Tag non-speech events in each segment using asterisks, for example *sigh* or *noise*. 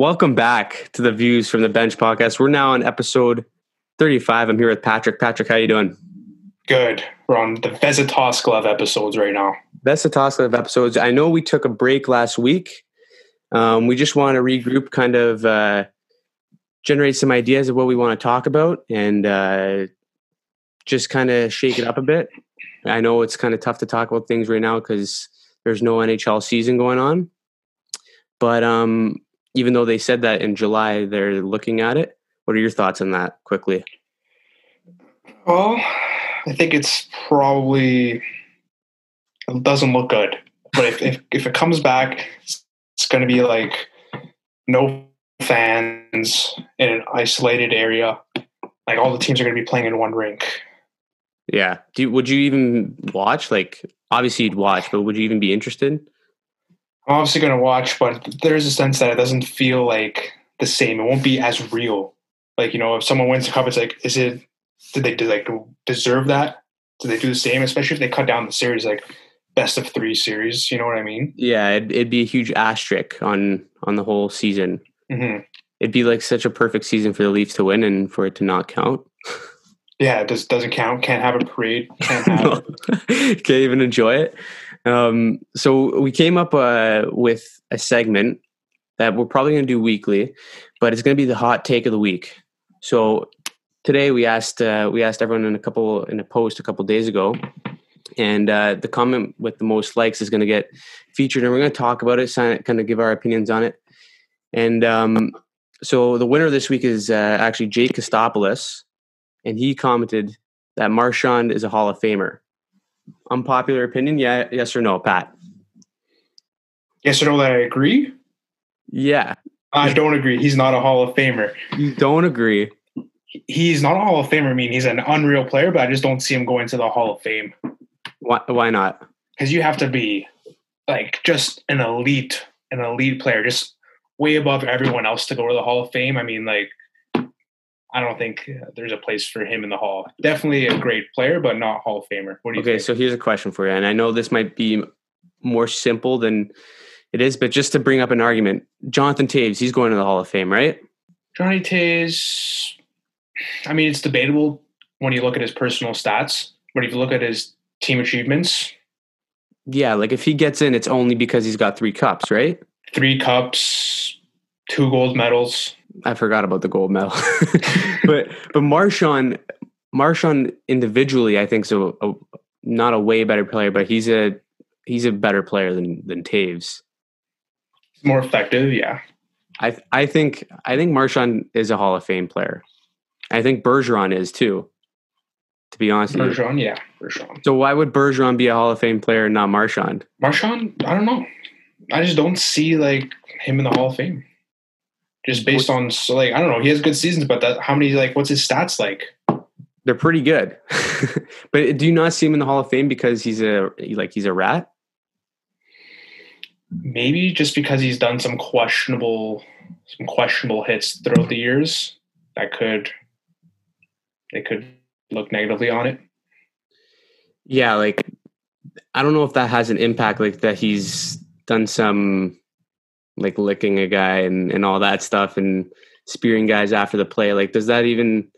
Welcome back to the Views from the Bench podcast. We're now on episode 35. I'm here with Patrick. Patrick, how you doing? Good. We're on the Vesatosklev episodes right now. Vesatosklev episodes. I know we took a break last week. Um, we just want to regroup, kind of uh, generate some ideas of what we want to talk about, and uh, just kind of shake it up a bit. I know it's kind of tough to talk about things right now because there's no NHL season going on. But um, even though they said that in July, they're looking at it. What are your thoughts on that quickly? Well, I think it's probably it doesn't look good. But if if, if it comes back, it's going to be like no fans in an isolated area. Like all the teams are going to be playing in one rink. Yeah. Do would you even watch? Like, obviously you'd watch, but would you even be interested? I'm obviously going to watch, but there's a sense that it doesn't feel like the same. It won't be as real. Like you know, if someone wins the cup, it's like, is it? Did they do, like deserve that? Did they do the same? Especially if they cut down the series, like best of three series. You know what I mean? Yeah, it'd, it'd be a huge asterisk on on the whole season. Mm-hmm. It'd be like such a perfect season for the Leafs to win and for it to not count. Yeah, it just doesn't count. Can't have a parade. Can't have. *laughs* *laughs* Can't even enjoy it. Um, so we came up uh, with a segment that we're probably going to do weekly, but it's going to be the hot take of the week. So today we asked uh, we asked everyone in a couple in a post a couple days ago, and uh, the comment with the most likes is going to get featured, and we're going to talk about it, kind of give our opinions on it. And um, so the winner this week is uh, actually Jake Kostopoulos, and he commented that Marchand is a Hall of Famer. Unpopular opinion, yeah, yes or no, Pat? yes or no that I agree? Yeah, I don't agree. He's not a Hall of Famer. you don't agree. He's not a Hall of Famer. I mean, he's an unreal player, but I just don't see him going to the Hall of Fame Why? Why not? because you have to be like just an elite, an elite player, just way above everyone else to go to the Hall of Fame. I mean, like, I don't think uh, there's a place for him in the Hall. Definitely a great player, but not Hall of Famer. What do you Okay, think? so here's a question for you, and I know this might be more simple than it is, but just to bring up an argument, Jonathan Toews, he's going to the Hall of Fame, right? Johnny Tays, I mean, it's debatable when you look at his personal stats, but if you look at his team achievements, Yeah, like if he gets in, it's only because he's got three cups, right? three cups, two gold medals. I forgot about the gold medal, *laughs* but but Marchand, Marchand individually, I think so. A, not a way better player, but he's a he's a better player than than Toews. More effective, yeah. I I think I think Marchand is a Hall of Fame player. I think Bergeron is too. To be honest with you. Bergeron, yeah, Bergeron. So why would Bergeron be a Hall of Fame player and not Marchand? Marchand, I don't know. I just don't see like him in the Hall of Fame. Just based on so like I don't know, he has good seasons, but that how many like what's his stats like? They're pretty good. *laughs* but do you not see him in the Hall of Fame because he's a like he's a rat? Maybe just because he's done some questionable some questionable hits throughout the years that could they could look negatively on it. Yeah, like I don't know if that has an impact like that he's done some like licking a guy and, and all that stuff and spearing guys after the play. Like does that even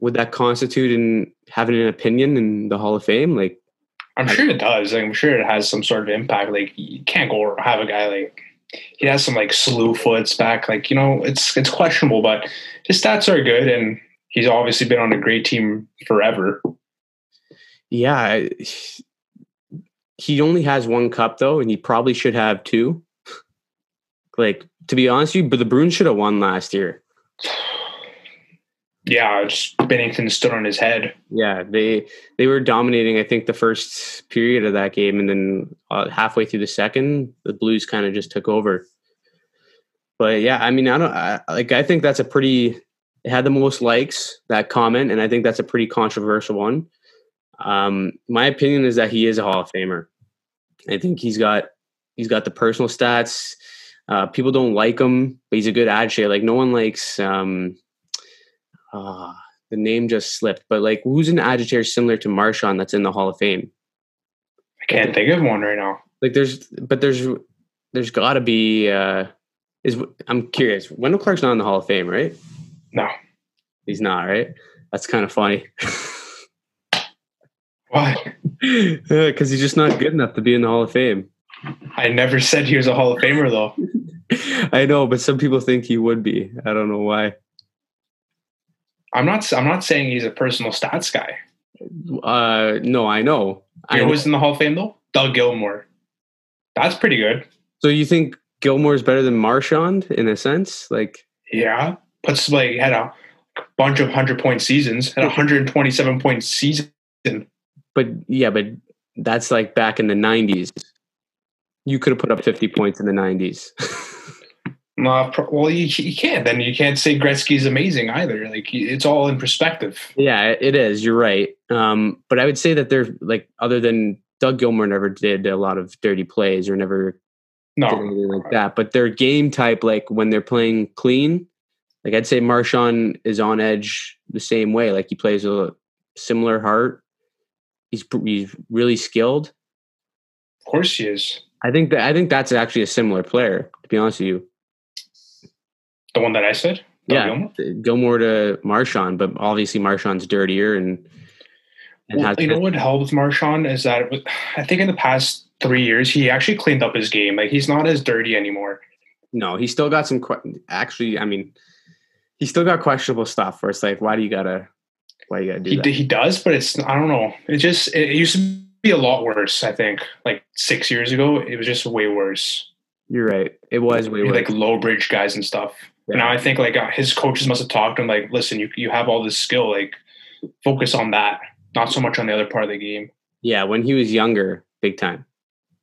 would that constitute in having an opinion in the Hall of Fame? Like I'm sure it does. I'm sure it has some sort of impact. Like you can't go have a guy like he has some like slew foots back. Like you know, it's it's questionable, but his stats are good, and he's obviously been on a great team forever. yeah, he only has one cup though, and he probably should have two. Like to be honest with you, but the Bruins should have won last year. *sighs* Yeah, just Binnington stood on his head. Yeah, they they were dominating. I think the first period of that game, and then uh, halfway through the second, the Blues kind of just took over. But yeah, I mean, I don't I, like. I think that's a pretty. It had the most likes that comment, and I think that's a pretty controversial one. Um, my opinion is that he is a Hall of Famer. I think he's got he's got the personal stats. Uh, people don't like him, but he's a good ad agitator. Like no one likes. Um, uh, the name just slipped, but like who's an agitator similar to Marchand that's in the Hall of Fame? I can't think of one right now. Like there's, but there's, there's got to be. Uh, Is I'm curious. Wendell Clark's not in the Hall of Fame, right? No. He's not, right? That's kind of funny. Why? *laughs* Because he's just not good enough to be in the Hall of Fame. I never said he was a Hall of Famer, though. *laughs* I know, but some people think he would be. I don't know why. I'm not. I'm not saying he's a personal stats guy. Uh, no, I know. You I know who's in the Hall of Fame though? Doug Gilmour. That's pretty good. So you think Gilmour is better than Marchand in a sense? Like, Yeah, puts like had a bunch of hundred point seasons, had a hundred and twenty seven point season. but yeah, but that's like back in the '90s. You could have put up 50 points in the '90s. Uh, *laughs* well, you, you can't. Then you can't say Gretzky's amazing either. Like it's all in perspective. yeah, it is. You're right. Um, but I would say that they're like, other than Doug Gilmour, never did a lot of dirty plays or never did No, anything like that. But their game type, like when they're playing clean, like I'd say Marchand is on edge the same way. Like he plays a similar heart. He's he's really skilled. of course he is. I think that I think that's actually a similar player. To be honest with you, The one that I said. Doug yeah, Gilmour? Gilmour to Marchand, but obviously Marchand's dirtier and and Well, you know what helps Marchand is that I think in the past three years he actually cleaned up his game. Like he's not as dirty anymore. no, he still got some. Que- actually, I mean, he still got questionable stuff. Where it's like, why do you gotta, why you gotta do He that? d- he does, but it's I don't know. It just it used to be a lot worse. I think like six years ago it was just way worse. You're right. It was way worse. like low bridge guys and stuff. Yeah. And now I think like uh, his coaches must have talked to him like, listen, you you have all this skill, like focus on that, not so much on the other part of the game. Yeah, when he was younger, big time,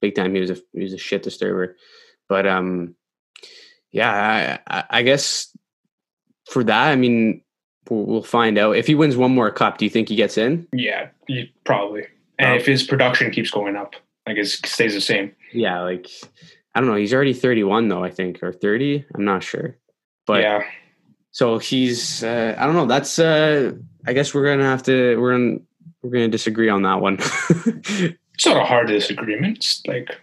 big time. He was a he was a shit disturber, but um, yeah, I, I, guess for that, I mean, we'll, we'll find out if he wins one more cup. Do you think he gets in? Yeah, probably. And Oh. if his production keeps going up, like it stays the same. Yeah, like I don't know. He's already thirty one though, I think, or thirty. I'm not sure, but yeah, so he's. Uh, I don't know. That's. Uh, I guess we're gonna have to. We're gonna. We're gonna disagree on that one. *laughs* it's not a hard disagreement. It's like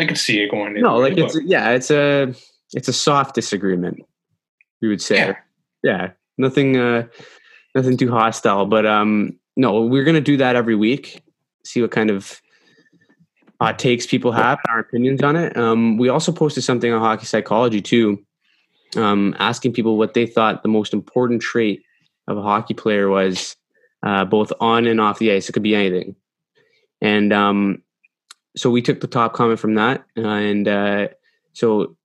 I could see it going. no, like way, it's yeah, it's a it's a soft disagreement. We would say. yeah, yeah nothing uh nothing too hostile but um no we're gonna do that every week see what kind of hot takes people have our opinions on it um we also posted something on hockey psychology too um asking people what they thought the most important trait of a hockey player was uh both on and off the ice it could be anything and um so we took the top comment from that uh, and uh so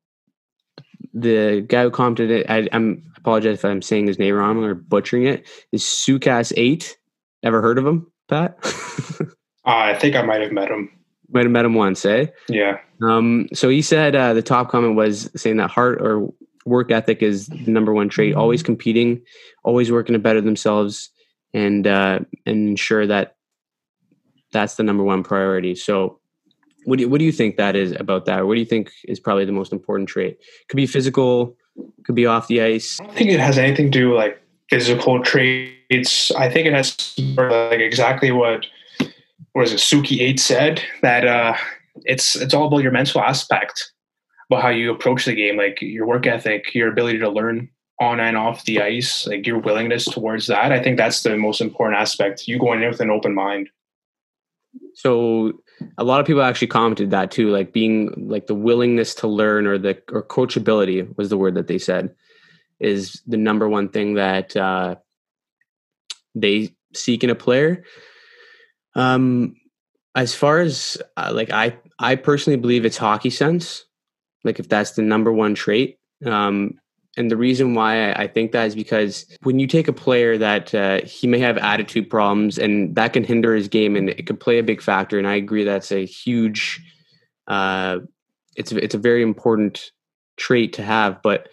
the guy who commented it, I, I'm I apologize if I'm saying his name wrong or butchering it. Is Sukas Eight? Ever heard of him, Pat? *laughs* uh, I think I might have met him. Might have met him once, eh? Yeah, Um, so he said uh, the top comment was saying that heart or work ethic is the number one trait. Always competing, always working to better themselves, and uh, and ensure that that's the number one priority. So, what do you, what do you think that is about that? Or what do you think is probably the most important trait? Could be physical, could be off the ice. I don't think it has anything to do with like physical traits. I think it has to do with, like exactly what is it Suki Eight said that uh, it's it's all about your mental aspect, about how you approach the game, like your work ethic, your ability to learn on and off the ice, like your willingness towards that. I think that's the most important aspect. You going in with an open mind. So a lot of people actually commented that too, like being like the willingness to learn or the or coachability was the word that they said is the number one thing that uh, they seek in a player. Um, as far as uh, like I I personally believe it's hockey sense. Like if that's the number one trait. Um, and the reason why I, think that is because when you take a player that uh, he may have attitude problems and that can hinder his game and it could play a big factor. And I agree that's a huge, uh, it's it's a very important trait to have. But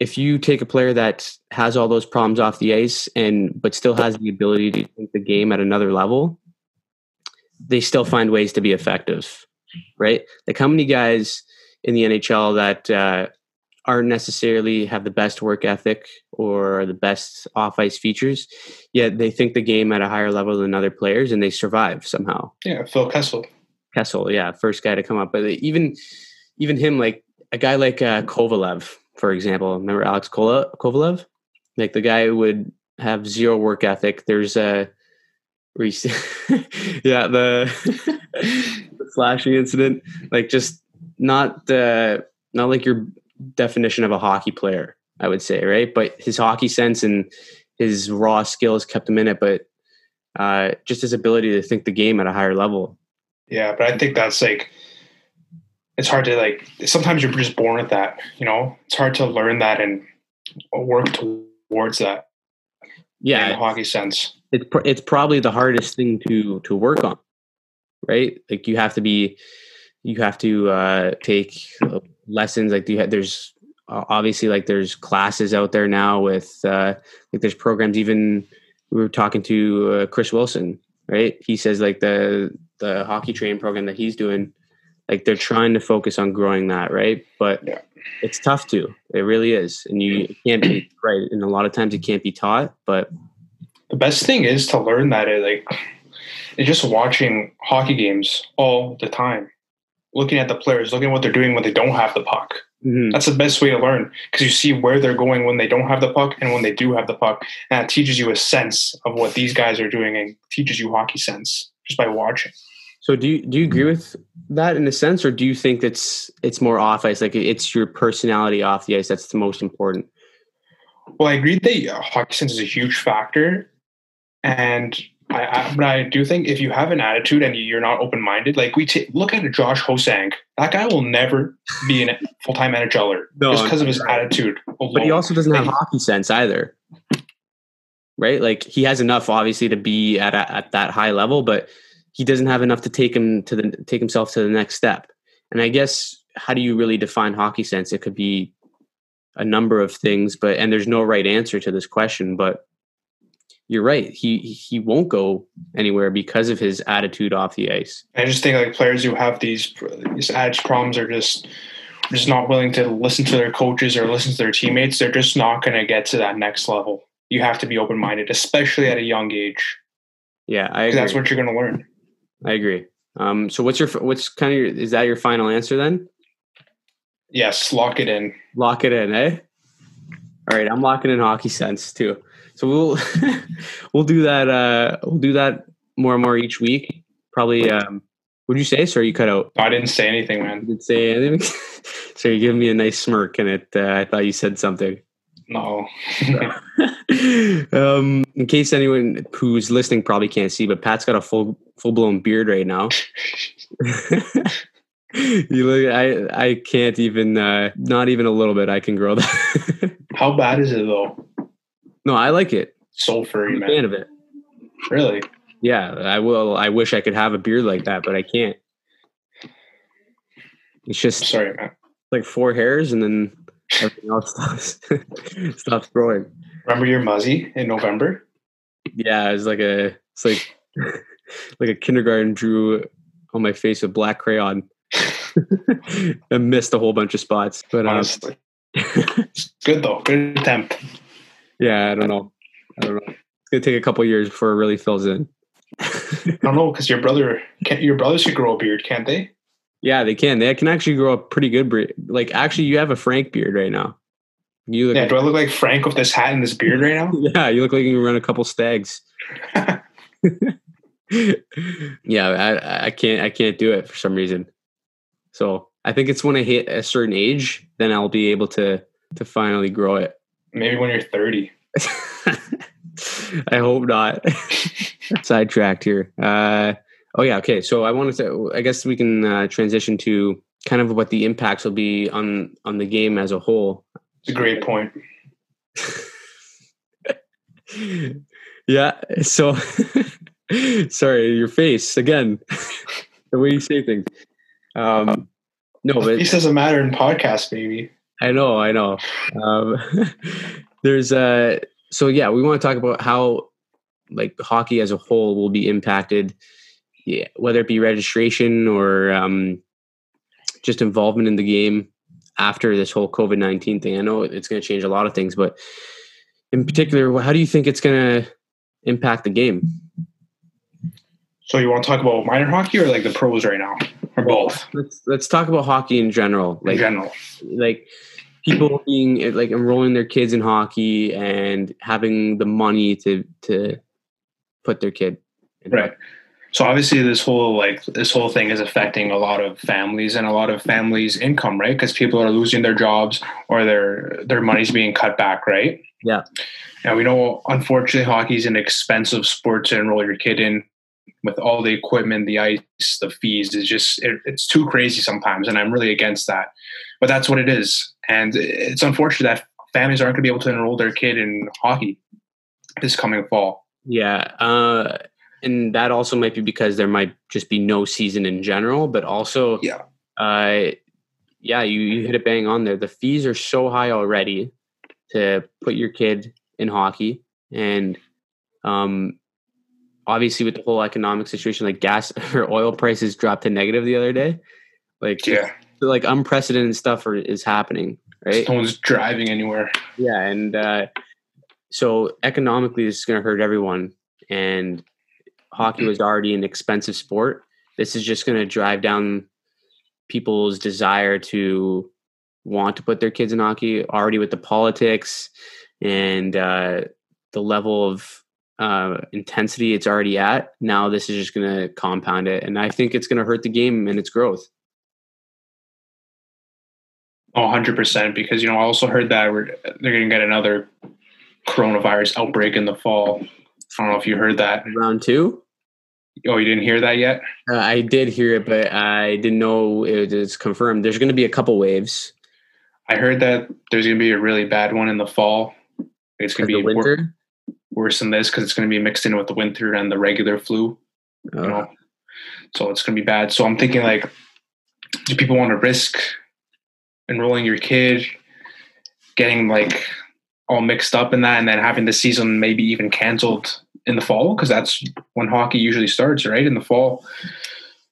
if you take a player that has all those problems off the ice and but still has the ability to think the game at another level, they still find ways to be effective, right? Like how many guys in the NHL that uh, aren't necessarily have the best work ethic or the best off ice features, yet they think the game at a higher level than other players and they survive somehow. Yeah, Phil Kessel. Kessel, yeah, first guy to come up, but even even him, like a guy like uh, Kovalev, for example. Remember Alex Kovalev? Like the guy would have zero work ethic. There's a *laughs* yeah the, *laughs* the flashy incident, like just not the not like your definition of a hockey player. I would say right, but his hockey sense and his raw skills kept him in it. But uh, just his ability to think the game at a higher level. Yeah, but I think that's like it's hard to like. Sometimes you're just born with that. You know, it's hard to learn that and work towards that. Yeah, in hockey sense, it's pr- it's probably the hardest thing to to work on, right? Like you have to be, you have to uh, take lessons. Like you have, there's obviously like there's classes out there now with uh, like there's programs even we were talking to uh, Chris Wilson, right? He says like the the hockey training program that he's doing, like they're trying to focus on growing that, right? But yeah. it's tough to. It really is, and you can't be right. And a lot of times it can't be taught. But the best thing is to learn that it like it's just watching hockey games all the time, looking at the players, looking at what they're doing when they don't have the puck Mm-hmm. That's the best way to learn because you see where they're going when they don't have the puck and when they do have the puck. And that teaches you a sense of what these guys are doing and teaches you hockey sense just by watching. So do you do you agree with that in a sense, or do you think it's it's more off ice? Like it's your personality off the ice that's the most important. Well, I agree that hockey sense is a huge factor, and I, I, but I do think if you have an attitude and you're not open minded, like we t- look at Josh Ho-Sang, that guy will never be a full time NHLer no, just because of his right. attitude. Alone. But he also doesn't have hockey sense either, right? Like he has enough, obviously, to be at a, at that high level, but he doesn't have enough to take him to the take himself to the next step. And I guess how do you really define hockey sense? It could be a number of things, but and there's no right answer to this question, but you're right. He he won't go anywhere because of his attitude off the ice. I just think like players who have these these attitude problems are just just not willing to listen to their coaches or listen to their teammates. They're just not going to get to that next level. You have to be open minded, especially at a young age. Yeah, I agree. That's what you're going to learn. I agree. Um, so what's your what's kind of your, is that your final answer then? Yes, lock it in. Lock it in, eh? All right, I'm locking in hockey sense too. So we'll *laughs* we'll do that. Uh, we'll do that more and more each week. Probably. Um, would you say? Sorry, you cut out. I didn't say anything, man. You didn't say anything. *laughs* so you're giving me a nice smirk, and it. Uh, I thought you said something. No. *laughs* um, in case anyone who's listening probably can't see, but Pat's got a full full blown beard right now. you look. I I can't even. Uh, not even a little bit. I can grow that. How bad is it though? No, I like it. Soul furry, I'm fan of it. Really? Yeah, I will. I wish I could have a beard like that, but I can't. It's just sorry, man. Like four hairs, and then everything else *laughs* stops stops growing. Remember your muzzy in November? Yeah, it's like a it's like *laughs* like a kindergarten drew on my face with black crayon. *laughs* I missed a whole bunch of spots, but um, honestly, good though. Good attempt. Yeah, I don't know. I don't know. It's gonna take a couple years before it really fills in. I don't know because your brother, can, your brothers should grow a beard, can't they? Yeah, they can. They can actually grow a pretty good beard. Like, actually, you have a Frank beard right now. You look yeah. Like, do I look like Frank with this hat and this beard right now? *laughs* yeah, you look like you can run a couple stags. *laughs* *laughs* yeah, I, I can't. I can't do it for some reason. So I think it's when I hit a certain age, then I'll be able to to finally grow it. Maybe when you're 30. *laughs* I hope not. *laughs* Sidetracked here. Uh, oh yeah, okay. So I wanted to. I guess we can uh, transition to kind of what the impacts will be on on the game as a whole. It's a great point. *laughs* yeah. So, sorry, your face again. the way you say things. Um, no, but this doesn't matter in podcast, baby. I know, I know. Um, *laughs* there's uh so yeah, we want to talk about how like hockey as a whole will be impacted, yeah, whether it be registration or um, just involvement in the game after this whole COVID nineteen thing. I know it's going to change a lot of things, but in particular, how do you think it's going to impact the game? So you want to talk about minor hockey or like the pros right now? Or both let's let's talk about hockey in general. in Like general? like people being eh, like enrolling their kids in hockey and having the money to to put their kid in Right. So obviously, this whole like this whole thing is affecting a lot of families and a lot of families' income, right? Because people are losing their jobs or their their money's being cut back, right? Yeah. And we know, unfortunately, hockey is an expensive sport to enroll your kid in. With all the equipment, the ice, the fees, is just it, it's too crazy sometimes, and I'm really against that. But that's what it is, and it's unfortunate that families aren't going to be able to enroll their kid in hockey this coming fall. Yeah. Uh, and that also might be because there might just be no season in general, but also, Yeah. uh, yeah, you, you hit it bang on there. The fees are so high already to put your kid in hockey. And um, obviously, with the whole economic situation, like gas *laughs* or oil prices dropped to negative the other day. Like, Yeah, like unprecedented stuff are, is happening, right? no one's driving anywhere. Yeah, and uh, so economically, this is going to hurt everyone. And hockey was already an expensive sport. This is just going to drive down people's desire to want to put their kids in hockey. Already with the politics and uh, the level of uh, intensity it's already at. Now this is just going to compound it, and I think it's going to hurt the game and its growth. Oh, 100%. Because, you know, I also heard that we're, they're going to get another coronavirus outbreak in the fall. I don't know if you heard that. Round two. Oh, you didn't hear that yet? Uh, I did hear it, but I didn't know it was confirmed. There's going to be a couple waves. I heard that there's going to be a really bad one in the fall. It's going to be winter. Worse than this because it's going to be mixed in with the winter and the regular flu. You know? So it's going to be bad. So I'm thinking, like, do people want to risk enrolling your kid, getting like all mixed up in that, and then having the season maybe even canceled in the fall because that's when hockey usually starts, right? In the fall.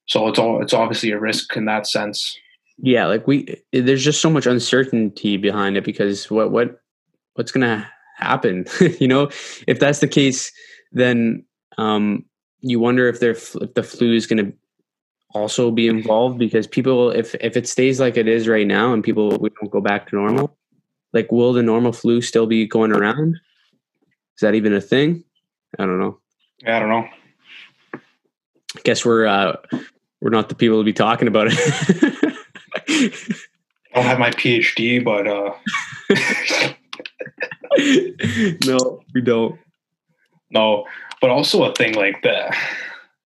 So it's all it's obviously a risk in that sense. yeah, like we, there's just so much uncertainty behind it because what what what's going to happen? *laughs* you know, if that's the case, then um, you wonder if there if the flu is going to also be involved because people if if it stays like it is right now and people we don't go back to normal like will the normal flu still be going around is that even a thing i don't know Yeah, I don't know. I guess we're uh we're not the people to be talking about it. *laughs* I don't have my PhD, but uh, *laughs* *laughs* no, we don't. no. But also a thing like the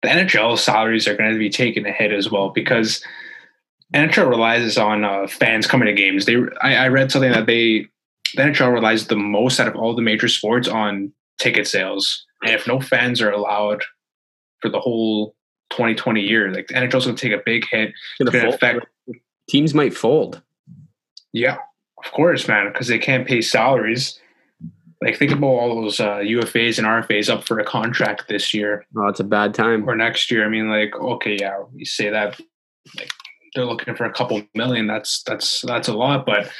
the NHL salaries are going to be taking a hit as well because NHL relies on uh, fans coming to games. They I, I read something that they the NHL relies the most out of all the major sports on ticket sales, and if no fans are allowed for the whole 2020 year, like the NHL's going to take a big hit. It's going to affect Teams might fold. Yeah, of course, man, because they can't pay salaries. Like think about all those uh, UFAs and RFAs up for a contract this year Oh, it's a bad time. or next year. I mean, like, okay, yeah, you say that, like they're looking for a couple million. That's that's that's a lot, but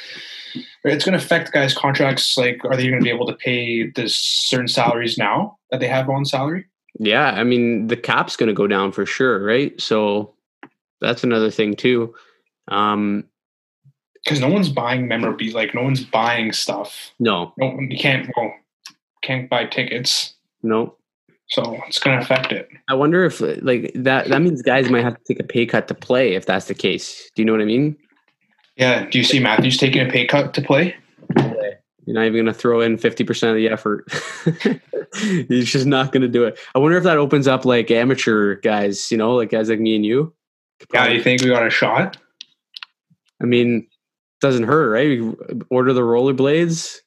it's going to affect guys' contracts. Like, are they going to be able to pay this certain salaries now that they have on salary? Yeah, I mean the cap's going to go down for sure, right? So that's another thing too. Um, Because no one's buying memorabilia. Like, no one's buying stuff. no, No, you can't. Well, can't buy tickets. no. So it's going to affect it. I wonder if like that. That means guys might have to take a pay cut to play if that's the case. Do you know what I mean? Yeah. Do you see Matthews taking a pay cut to play? You're not even going to throw in 50% of the effort. *laughs* He's just not going to do it. I wonder if that opens up like amateur guys, you know, like guys like me and you. Yeah. You think we got a shot? I mean, doesn't hurt, right? We order the rollerblades,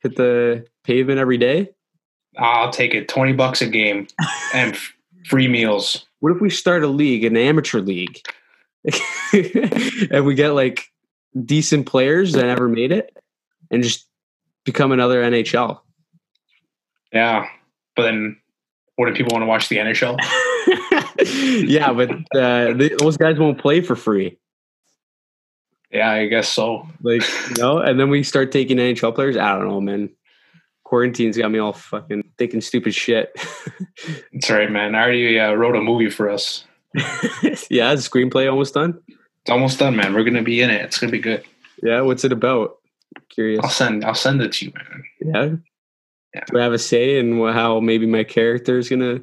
hit the pavement every day. I'll take it. Twenty bucks a game *laughs* and f- free meals. What if we start a league, an amateur league, *laughs* and we get like decent players that never made it and just become another NHL? Yeah. But then, wouldn't people want to watch the NHL? *laughs* yeah, but uh, those guys won't play for free. Yeah, I guess so. Like, *laughs* you know, and then we start taking NHL players. I don't know, man. Quarantine's got me all fucking thinking stupid shit. *laughs* All right, man. I already uh, wrote a movie for us. *laughs* yeah, the screenplay almost done. It's almost done, man. We're gonna be in it. It's gonna be good. Yeah, what's it about? Curious. I'll send. I'll send it to you, man. Yeah. Yeah. Do I have a say in how maybe my character is gonna?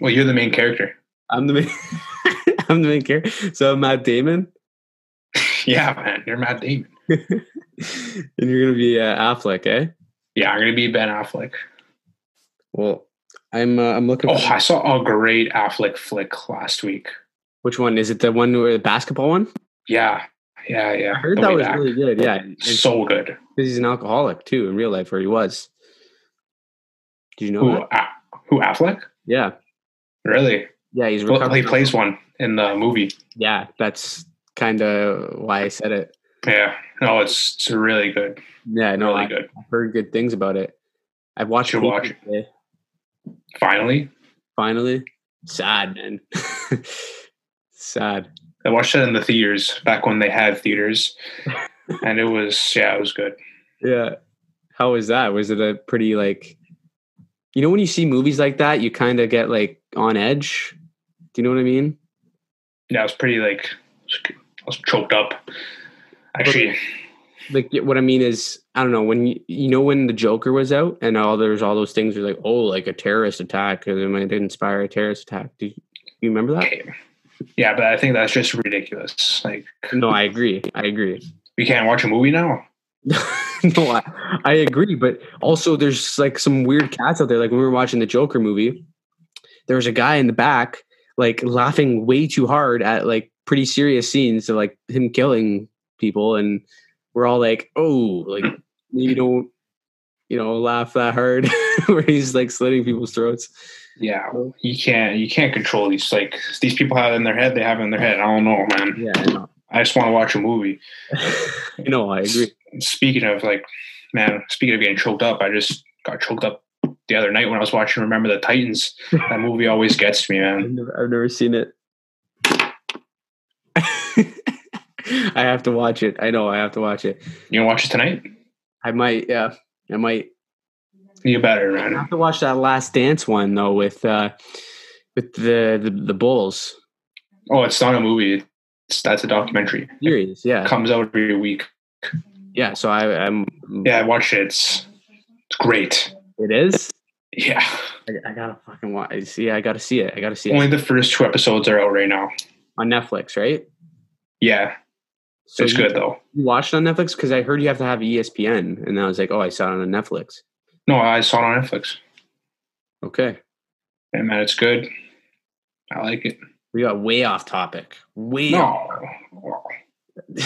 Well, you're the main character. I'm the main. I'm the main character. So Matt Damon, yeah, man. You're Matt Damon. *laughs* and you're gonna be uh, Affleck, eh? Yeah, I'm gonna be Ben Affleck. Well, I'm. Uh, I'm looking. Oh, For, I saw a great Affleck flick last week. which one is it? The one where the basketball one? Yeah, yeah, yeah. I heard The that was back. really good. Yeah, and- so good. because he's an alcoholic too in real life, or he was. Did you know Who? that? A- who? Affleck? Yeah, Really? yeah, he's Well, he plays one in the movie. Yeah, that's kind of why I said it. Yeah. No, it's it's really good. Yeah, no, really I, good. I've heard good things about it. I've watched it watch it. today, Finally, Finally, sad man. *laughs* sad. I watched it in the theaters back when they had theaters, and it was yeah, it was good. Yeah. How was that? Was it a pretty like you know when you see movies like that, you kind of get like on edge? Do you know what I mean? Yeah, it was pretty like was choked up. Actually, Like what I mean is, I don't know when you, you know when the Joker was out and all there's all those things are like, oh, like a terrorist attack or it might inspire a terrorist attack. Do you, you remember that? okay. yeah, but I think that's just ridiculous. Like No, I agree. I agree. we can't watch a movie now. *laughs* no, I, I agree. But also, there's like some weird cats out there. Like when we were watching the Joker movie, there was a guy in the back, like laughing way too hard at like pretty serious scenes of like him killing people, and we're all like, "Oh, like *clears throat* you don't, you know, laugh that hard," *laughs* where he's like slitting people's throats. Yeah, you can't you can't control these like these people have it in their head. They have it in their head. I don't know, man. Yeah, I know. I just want to watch a movie. *laughs* you know, I agree. Speaking of like, man, speaking of getting choked up, I just got choked up the other night when I was watching Remember the Titans. That movie always gets me, I've man. never, I've never seen it. I have to watch it. I know I have to watch it. You gonna watch it tonight? I might, yeah, I might You better, I have to watch that Last Dance one though with uh with the the, the Bulls Oh, it's not a movie. It's that's a documentary. series. Yeah, It Comes out every week. yeah. So I, I'm. Yeah, I watched it. It's it's great. it is. Yeah. I, I gotta fucking watch. See, I gotta see it. I gotta see Only it Only the first two episodes are out right now. on Netflix, right? Yeah, So it's good though. Watched on Netflix because I heard you have to have ESPN, and I was like, oh, I saw it on Netflix. No, I saw it on Netflix. Okay, And man, it's good. I like it. we got way off topic. Way No, *laughs*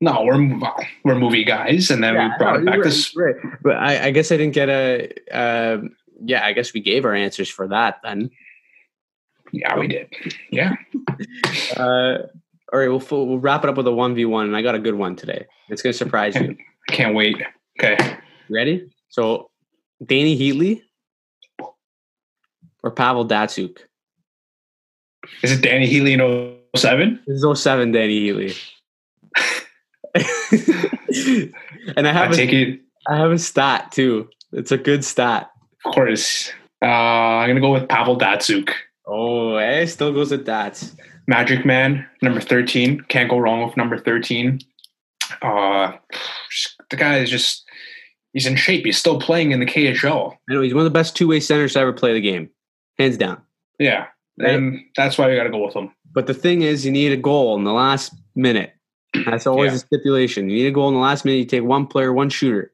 no, we're we're movie guys, and then Yeah, we brought no, it back to right. But I, I guess I didn't get a. Uh, yeah, I guess we gave our answers for that then. yeah, we did. Yeah, *laughs* Uh, all right, we'll we'll we'll wrap it up with a one v one, and I got a good one today. It's gonna surprise you. *laughs* I can't wait. Okay, Ready? So, Danny Heatley or Pavel Datsyuk? is it Danny Heatley in 07? This is 07 Danny Heatley. *laughs* and I I have a, take it. I have a stat too. It's a good stat. Of course, uh, I'm gonna go with Pavel Datsyuk, Oh, eh? Still goes with Dats. Magic Man, number 13. Can't go wrong with number 13. Uh, the guy is just. He's in shape. He's still playing in the KHL. I know he's one of the best two way centers to ever play the game, hands down. Yeah, and that's why we got to go with him. But the thing is, you need a goal in the last minute. That's always Yeah. a stipulation. You need a goal in the last minute. You take one player, one shooter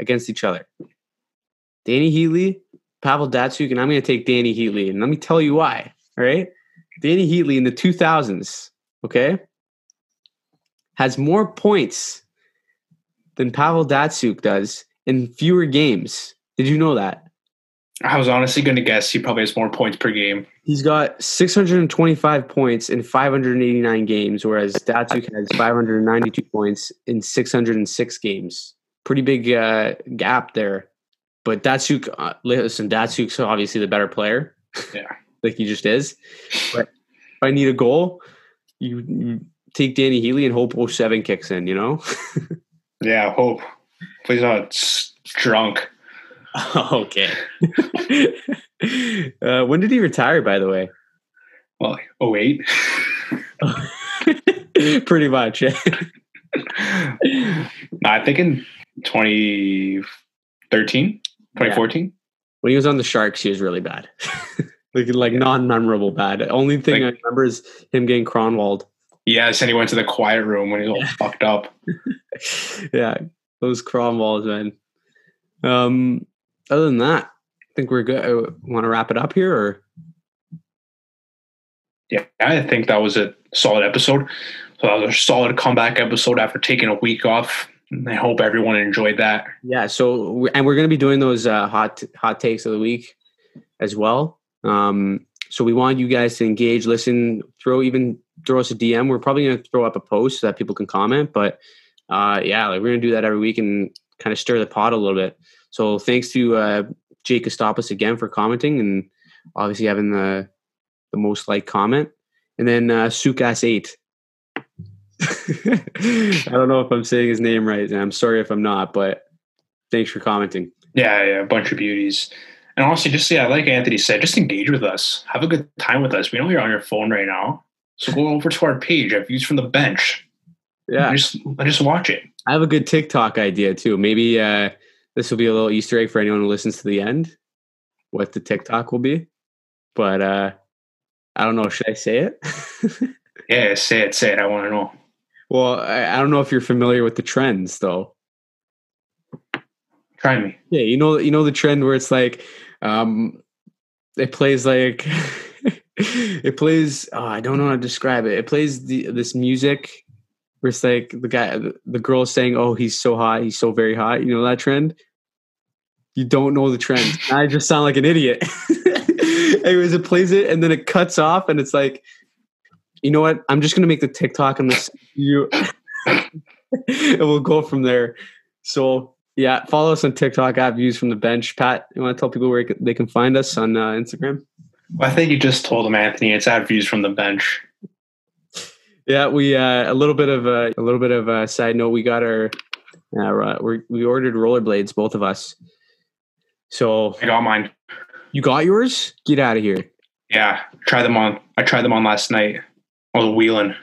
against each other. Danny Heatley, Pavel Datsyuk, and I'm going to take Danny Heatley. And let me tell you why. All right. Danny Heatley in the 2000s, okay, has more points than Pavel Datsyuk does in fewer games. Did you know that? I was honestly going to guess he probably has more points per game. He's got 625 points in 589 games, whereas Datsyuk has 592 points in 606 games. Pretty big uh, gap there. But Datsyuk, uh, listen, Datsyuk's obviously the better player. Yeah. Like he just is. But if I need a goal, you, you take Danny Heatley and hope 07 kicks in, you know? *laughs* Yeah, hope. Please not drunk. *laughs* okay. *laughs* uh, when did he retire, by the way? well, like 08. Pretty much. Yeah. I think in 2013, 2014. When he was on the Sharks, he was really bad. Like like non-memorable bad. Only thing Like- I remember is him getting Kronwalled. Yes, and he went to the quiet room when he was all *laughs* fucked up. yeah, those Kronwalls, man. Um, other than that, I think we're good. Uh, Want to wrap it up here, or Yeah, I think that was a solid episode. So that was a solid comeback episode after taking a week off. I hope everyone enjoyed that. yeah. So and we're gonna be doing those uh, hot hot takes of the week as well. Um, so we want you guys to engage, listen, throw even throw us a DM. We're probably gonna throw up a post so that people can comment, but uh, yeah, like we're gonna do that every week and kind of stir the pot a little bit. So thanks to uh, Jake Kostopoulos again for commenting and obviously having the the most like comment, and then uh, Sukas eight. *laughs* I don't know if I'm saying his name right, and I'm sorry if I'm not, but thanks for commenting. Yeah, yeah, a bunch of beauties. And honestly, just yeah, like Anthony said, just engage with us. Have a good time with us. We know you're on your phone right now. So go over to our page at Views from the Bench. Yeah, And just and just watch it. I have a good TikTok idea too. Maybe uh, this will be a little Easter egg for anyone who listens to the end. What the TikTok will be, but uh, I don't know. Should I say it? *laughs* Yeah, say it, say it. I want to know. well, I, I don't know if you're familiar with the trends though. Try me. Yeah, you know, you know the trend where it's like, um, it plays like, *laughs* it plays. Oh, I don't know how to describe it. It plays the, this music where it's like the guy, the, girl saying, "Oh, he's so hot, he's so very hot." You know that trend. You don't know the trend. *laughs* I just sound like an idiot. *laughs* Anyways, it plays it and then it cuts off, and it's like, you know what? I'm just gonna make the TikTok and this you, and we'll go from there. So yeah, follow us on TikTok at Views from the Bench. Pat, you want to tell people where they can find us on uh, Instagram? Well, I think you just told them, Anthony. It's at Views from the Bench. Yeah, we uh, a little bit of a, a little bit of a side note. We got our uh, we we ordered rollerblades, both of us. So I got mine. you got yours? Get out of here. Yeah, try them on. I tried them on last night. I was wheeling.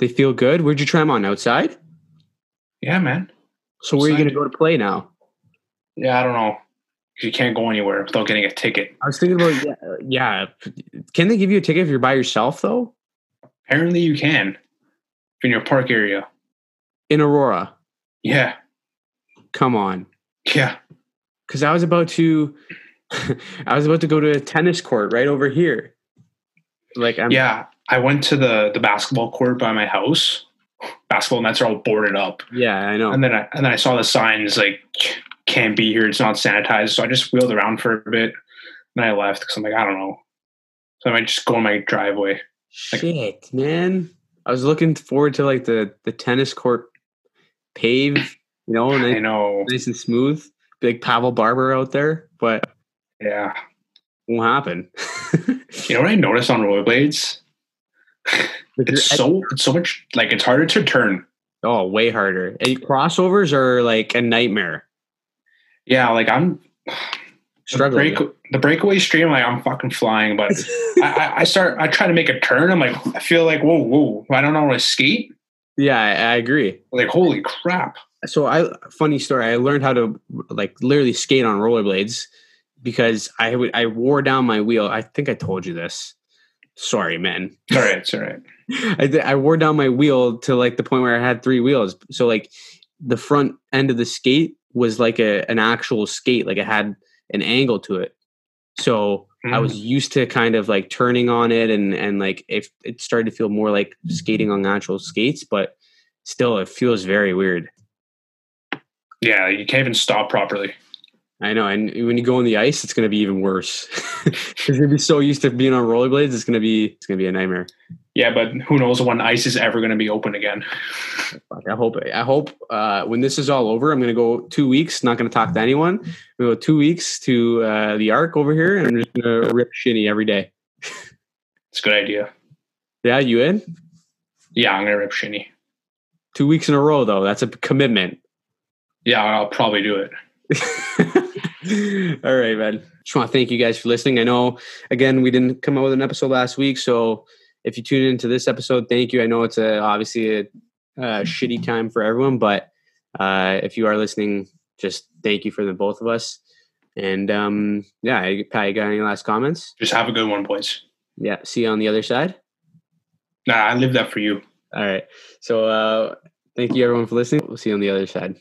They feel good. Where'd you try them on? Outside. Yeah, man. So where are you going to go to play now? Yeah, I don't know. You can't go anywhere without getting a ticket. I was thinking about yeah, yeah. Can they give you a ticket if you're by yourself though? Apparently, you can. In your park area. In Aurora, Yeah, come on. yeah. because I was about to, *laughs* I was about to go to a tennis court right over here. Like I'm, yeah, I went to the the basketball court by my house. Basketball nets are all boarded up, yeah, I know. and then I and then I saw the signs like can't be here. It's not sanitized. So I just wheeled around for a bit. and I left because I'm like I don't know. So I might just go in my driveway. Shit, man. I was looking forward to like the the tennis court pave, you know, I nice, know. nice and smooth. Big Pavel Barber out there, but Yeah. won't happen. *laughs* You know what I noticed on rollerblades? Like, It's so it's so much like it's harder to turn. oh, way harder. And crossovers are like a nightmare. Yeah, like I'm the, Struggling. break, the breakaway stream. Like I'm fucking flying, but *laughs* I, I, I start. I try to make a turn. I'm like, I feel like whoa, whoa. I don't know how to skate. yeah, I, I agree. Like holy crap. so I funny story. I learned how to like literally skate on rollerblades because I would I wore down my wheel. I think I told you this. Sorry, man. All right. It's all right. *laughs* I I wore down my wheel to like the point where I had three wheels. So like the front end of the skate was like a an actual skate. Like it had an angle to it. So I was mm. used to kind of like turning on it and and like if it started to feel more like skating on actual skates, but still it feels very weird. Yeah, you can't even stop properly. I know, and when you go on the ice, it's going to be even worse. *laughs* Because you're gonna be so used to being on rollerblades, it's gonna be it's gonna be a nightmare. Yeah, but who knows when ice is ever going to be open again? I hope I hope uh, when this is all over, I'm gonna go two weeks, not gonna talk to anyone. We go two weeks to uh, the Arc over here, and I'm just gonna rip shinny every day. *laughs* It's a good idea. Yeah, you in? Yeah, I'm gonna rip shinny. Two weeks in a row, though. That's a commitment. Yeah, I'll probably do it. *laughs* *laughs* All right, man. Just want to thank you guys for listening. I know, again, we didn't come out with an episode last week, so if you tune into this episode, thank you. I know it's a obviously a, a shitty time for everyone, but uh, if you are listening, just thank you for the both of us. And um, yeah, Pat, you got any last comments? Just have a good one, boys. Yeah, see you on the other side. Nah, I live that for you. All right. So uh, thank you everyone for listening. We'll see you on the other side.